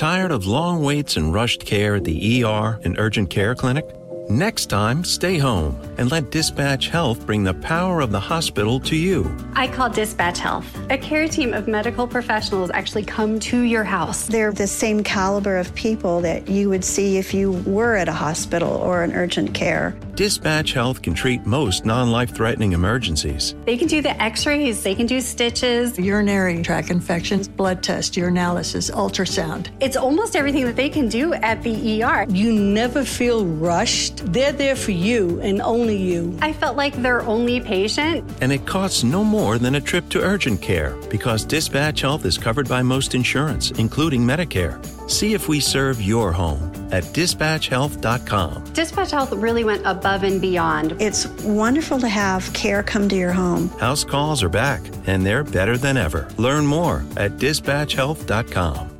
Tired of long waits and rushed care at the ER and urgent care clinic? Next time, stay home and let Dispatch Health bring the power of the hospital to you. I call Dispatch Health. A care team of medical professionals actually come to your house. They're the same caliber of people that you would see if you were at a hospital or an urgent care. Dispatch Health can treat most non life threatening emergencies. They can do the x rays, they can do stitches, urinary tract infections, blood test, urinalysis, ultrasound. It's almost everything that they can do at the ER. You never feel rushed. They're there for you and only you. I felt like their only patient. And it costs no more than a trip to urgent care because Dispatch Health is covered by most insurance, including Medicare. See if we serve your home at dispatchhealth.com. Dispatch Health really went above and beyond. It's wonderful to have care come to your home. House calls are back, and they're better than ever. Learn more at dispatchhealth.com.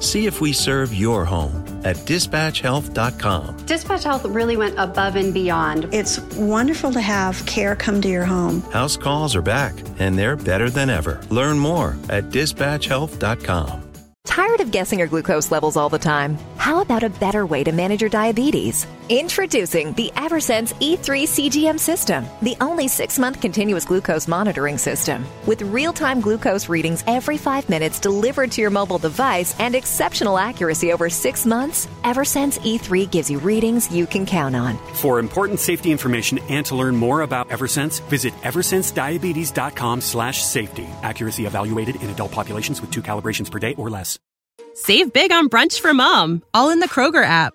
See if we serve your home at dispatchhealth.com. Dispatch Health really went above and beyond. It's wonderful to have care come to your home. House calls are back, and they're better than ever. Learn more at dispatchhealth.com. Tired of guessing your glucose levels all the time? How about a better way to manage your diabetes? Introducing the Eversense E3 CGM system, the only six month continuous glucose monitoring system. With real time glucose readings every five minutes delivered to your mobile device and exceptional accuracy over six months, Eversense E3 gives you readings you can count on. For important safety information and to learn more about Eversense, visit eversensediabetes.com slash safety. Accuracy evaluated in adult populations with two calibrations per day or less. Save big on brunch for mom, all in the Kroger app.